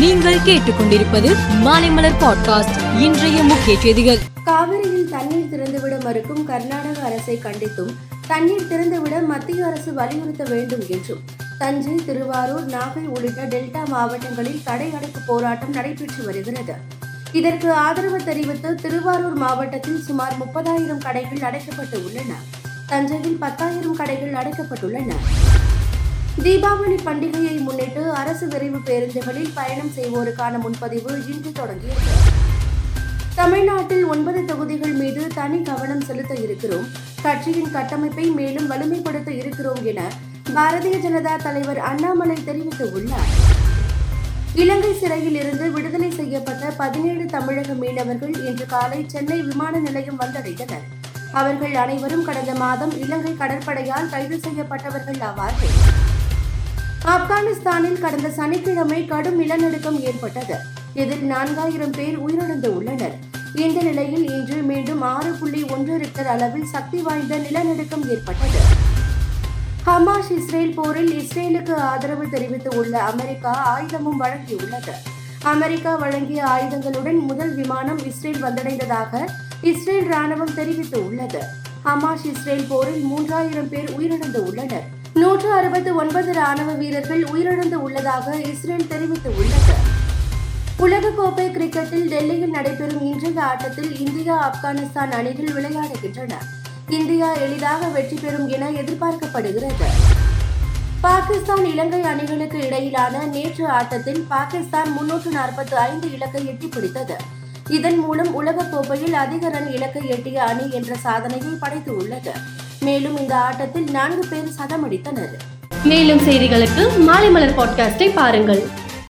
நீங்கள் கேட்டுக்கொண்டிருப்பது மாலைமலர் பாட்காஸ்ட். இன்றைய முக்கிய செய்திகள். காவிரியில் தண்ணீர் திறந்துவிட மறுக்கும் கர்நாடக அரசை கண்டித்தும் தண்ணீர் திறந்துவிட மத்திய அரசு வலியுறுத்த வேண்டும் என்றும். தஞ்சை திருவாரூர் நாகை உள்ளிட்ட டெல்டா மாவட்டங்களில் தடை அடைப்பு போராட்டம் நடைபெற்று வருகிறது. இதற்கு ஆதரவு தெரிவித்து திருவாரூர் மாவட்டத்தில் சுமார் முப்பதாயிரம் கடைகள் அடைக்கப்பட்டு உள்ளன. தஞ்சையில் பத்தாயிரம் கடைகள் அடைக்கப்பட்டுள்ளன. தீபாவளி பண்டிகையை முன்னிட்டு அரசு விரைவு பேருந்துகளில் பயணம் செய்வோருக்கான முன்பதிவு இன்று தொடங்கியது தமிழ்நாட்டில் ஒன்பது தொகுதிகள் மீது தனி கவனம் செலுத்த இருக்கிறோம். கட்சியின் கட்டமைப்பை மேலும் வலிமைப்படுத்த இருக்கிறோம் என பாரதிய ஜனதா தலைவர் அண்ணாமலை தெரிவித்துள்ளார். இலங்கை சிறையில் இருந்து விடுதலை செய்யப்பட்ட பதினேழு தமிழக மீனவர்கள் இன்று காலை சென்னை விமான நிலையம் வந்தடைந்தனர். அவர்கள் அனைவரும் கடந்த மாதம் இலங்கை கடற்படையால் கைது செய்யப்பட்டவர்கள் ஆவார்கள். ஆப்கானிஸ்தானில் கடந்த சனிக்கிழமை கடும் நிலநடுக்கம் ஏற்பட்டது. இதில் நான்காயிரம் பேர் உயிரிழந்து உள்ளனர் இந்த நிலையில் இன்று மீண்டும் ஆறு புள்ளி ஒன்று ரிக்டர் அளவில் சக்தி வாய்ந்த நிலநடுக்கம் ஏற்பட்டது. ஹமாஸ் இஸ்ரேல் போரில் இஸ்ரேலுக்கு ஆதரவு தெரிவித்து உள்ள அமெரிக்கா ஆயுதமும் வழங்கியுள்ளது. அமெரிக்கா வழங்கிய ஆயுதங்களுடன் முதல் விமானம் இஸ்ரேல் வந்தடைந்ததாக இஸ்ரேல் ராணுவம் தெரிவித்து உள்ளது ஹமாஸ் இஸ்ரேல் போரில் மூன்றாயிரம் பேர் உயிரிழந்து உள்ளனர் நூற்று அறுபத்து ஒன்பது ராணுவ வீரர்கள் உயிரிழந்து உள்ளதாக இஸ்ரேல் தெரிவித்துள்ளது. உலகக்கோப்பை கிரிக்கெட்டில் டெல்லியில் நடைபெறும் இன்றைய ஆட்டத்தில் இந்தியா ஆப்கானிஸ்தான் அணிகள் விளையாடுகின்றன. இந்தியா எளிதாக வெற்றி பெறும் என எதிர்பார்க்கப்படுகிறது. பாகிஸ்தான் இலங்கை அணிகளுக்கு இடையிலான நேற்று ஆட்டத்தில் பாகிஸ்தான் முன்னூற்று நாற்பத்தி ஐந்து இலக்கை எட்டி பிடித்தது இதன் மூலம் உலகக்கோப்பையில் அதிக ரன் இலக்கை எட்டிய அணி என்ற சாதனையை படைத்து உள்ளது மேலும் இந்த ஆட்டத்தில் நான்கு பேர் சதமடித்தனர் மேலும் செய்திகளுக்கு மாலை மலர் பாட்காஸ்டை பாருங்கள்.